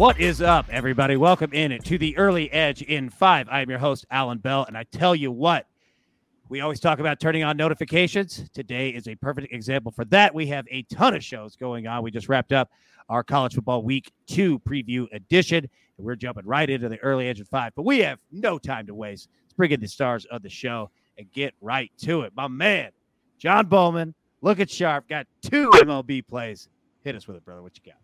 What is up, everybody? Welcome in to the early edge in five. I am your host, Allan Bell, and I tell you what, we always talk about turning on notifications. Today is a perfect example for that. We have a ton of shows going on. We just wrapped up our college football week two preview edition, and we're jumping right into the early edge in five. But we have no time to waste. Let's bring in the stars of the show and get right to it. My man, John Bollman, look at Sharp, got two MLB plays. Hit us with it, brother. What you got?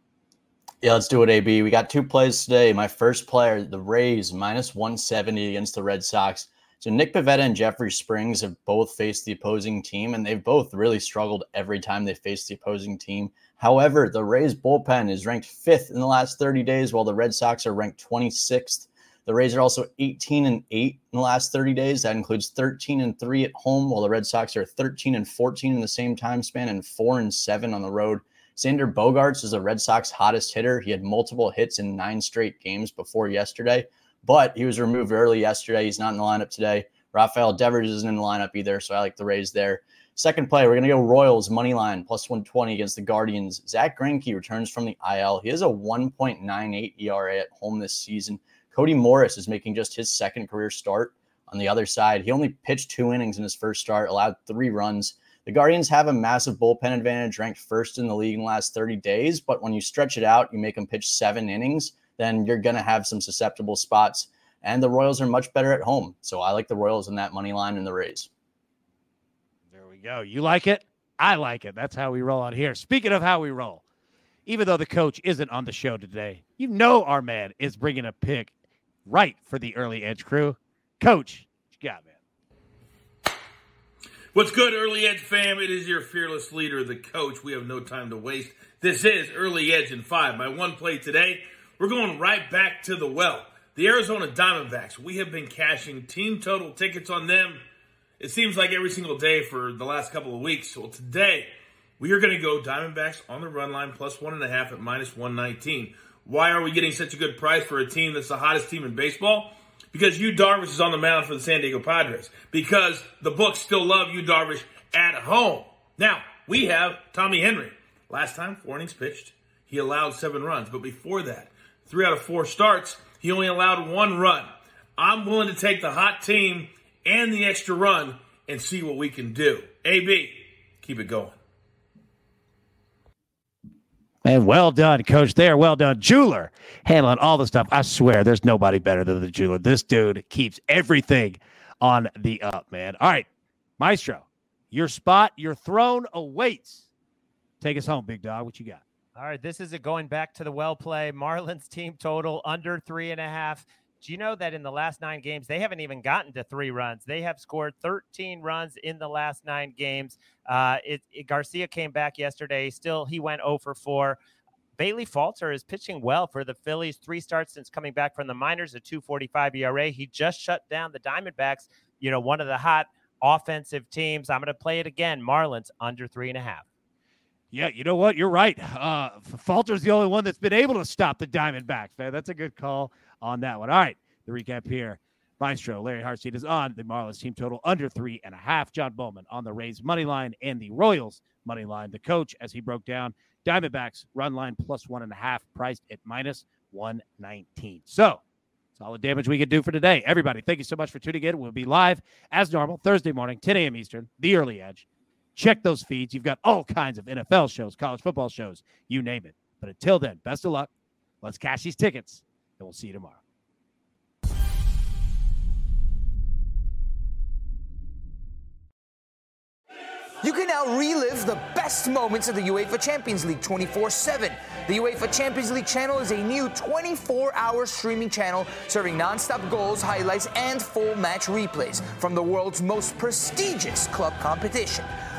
Yeah, let's do it, AB. We got two plays today. My first player, the Rays, minus 170 against the Red Sox. So Nick Pivetta and Jeffrey Springs have both faced the opposing team, and they've both really struggled every time they faced the opposing team. However, the Rays bullpen is ranked fifth in the last 30 days, while the Red Sox are ranked 26th. The Rays are also 18 and 8 in the last 30 days. That includes 13 and 3 at home, while the Red Sox are 13 and 14 in the same time span and 4 and 7 on the road. Xander Bogaerts is the Red Sox hottest hitter. He had multiple hits in nine straight games before yesterday, but he was removed early yesterday. He's not in the lineup today. Rafael Devers isn't in the lineup either, so I like the Rays there. Second play, we're going to go Royals money line plus 120 against the Guardians. Zack Greinke returns from the IL. He has a 1.98 ERA at home this season. Cody Morris is making just his second career start. On the other side, he only pitched two innings in his first start, allowed three runs. The Guardians have a massive bullpen advantage, ranked first in the league in the last 30 days. But when you stretch it out, you make them pitch seven innings, then you're going to have some susceptible spots. And the Royals are much better at home. So I like the Royals in that money line and the Rays. There we go. You like it? I like it. That's how we roll out here. Speaking of how we roll, even though the coach isn't on the show today, you know our man is bringing a pick right for the early edge crew. Coach, what you got, man? What's good, Early Edge fam? It is your fearless leader, the coach. We have no time to waste. This is Early Edge in five. My one play today, we're going right back to the well. The Arizona Diamondbacks. We have been cashing team total tickets on them. It seems like every single day for the last couple of weeks. Well, today we are going to go Diamondbacks on the run line plus one and a half at minus 119. Why are we getting such a good price for a team that's the hottest team in baseball? Because Yu Darvish is on the mound for the San Diego Padres. Because the books still love Yu Darvish at home. Now, we have Tommy Henry. Last time, four innings pitched. He allowed seven runs. But before that, three out of four starts, he only allowed one run. I'm willing to take the hot team and the extra run and see what we can do. AB, keep it going. Man, well done, coach. There, well done. Jeweler handling all the stuff. I swear there's nobody better than the jeweler. This dude keeps everything on the up, man. All right, Maestro, your spot, your throne awaits. Take us home, big dog. What you got? All right, this is it going back to the well play. Marlins team total under three and a half. Do you know that in the last nine games, they haven't even gotten to three runs? They have scored 13 runs in the last nine games. Uh, it, it, Garcia came back yesterday. Still, he went 0 for 4. Bailey Falter is pitching well for the Phillies. Three starts since coming back from the minors, a 245 ERA. He just shut down the Diamondbacks, you know, one of the hot offensive teams. I'm going to play it again. Marlins under three and a half. Yeah, you know what? You're right. Uh, Falter's the only one that's been able to stop the Diamondbacks, man. That's a good call on that one. All right, the recap here. Maestro Larry Hartstein is on the Marlins team total under three and a half. John Bollman on the Rays money line and the Royals money line. The coach, as he broke down, Diamondbacks run line plus one and a half, priced at minus 119. So, solid damage we can do for today. Everybody, thank you so much for tuning in. We'll be live as normal Thursday morning, 10 a.m. Eastern, the early edge. Check those feeds. You've got all kinds of NFL shows, college football shows, you name it. But until then, best of luck. Let's cash these tickets and we'll see you tomorrow. You can now relive the best moments of the UEFA Champions League 24 7. The UEFA Champions League channel is a new 24 hour streaming channel serving non stop goals, highlights, and full match replays from the world's most prestigious club competition.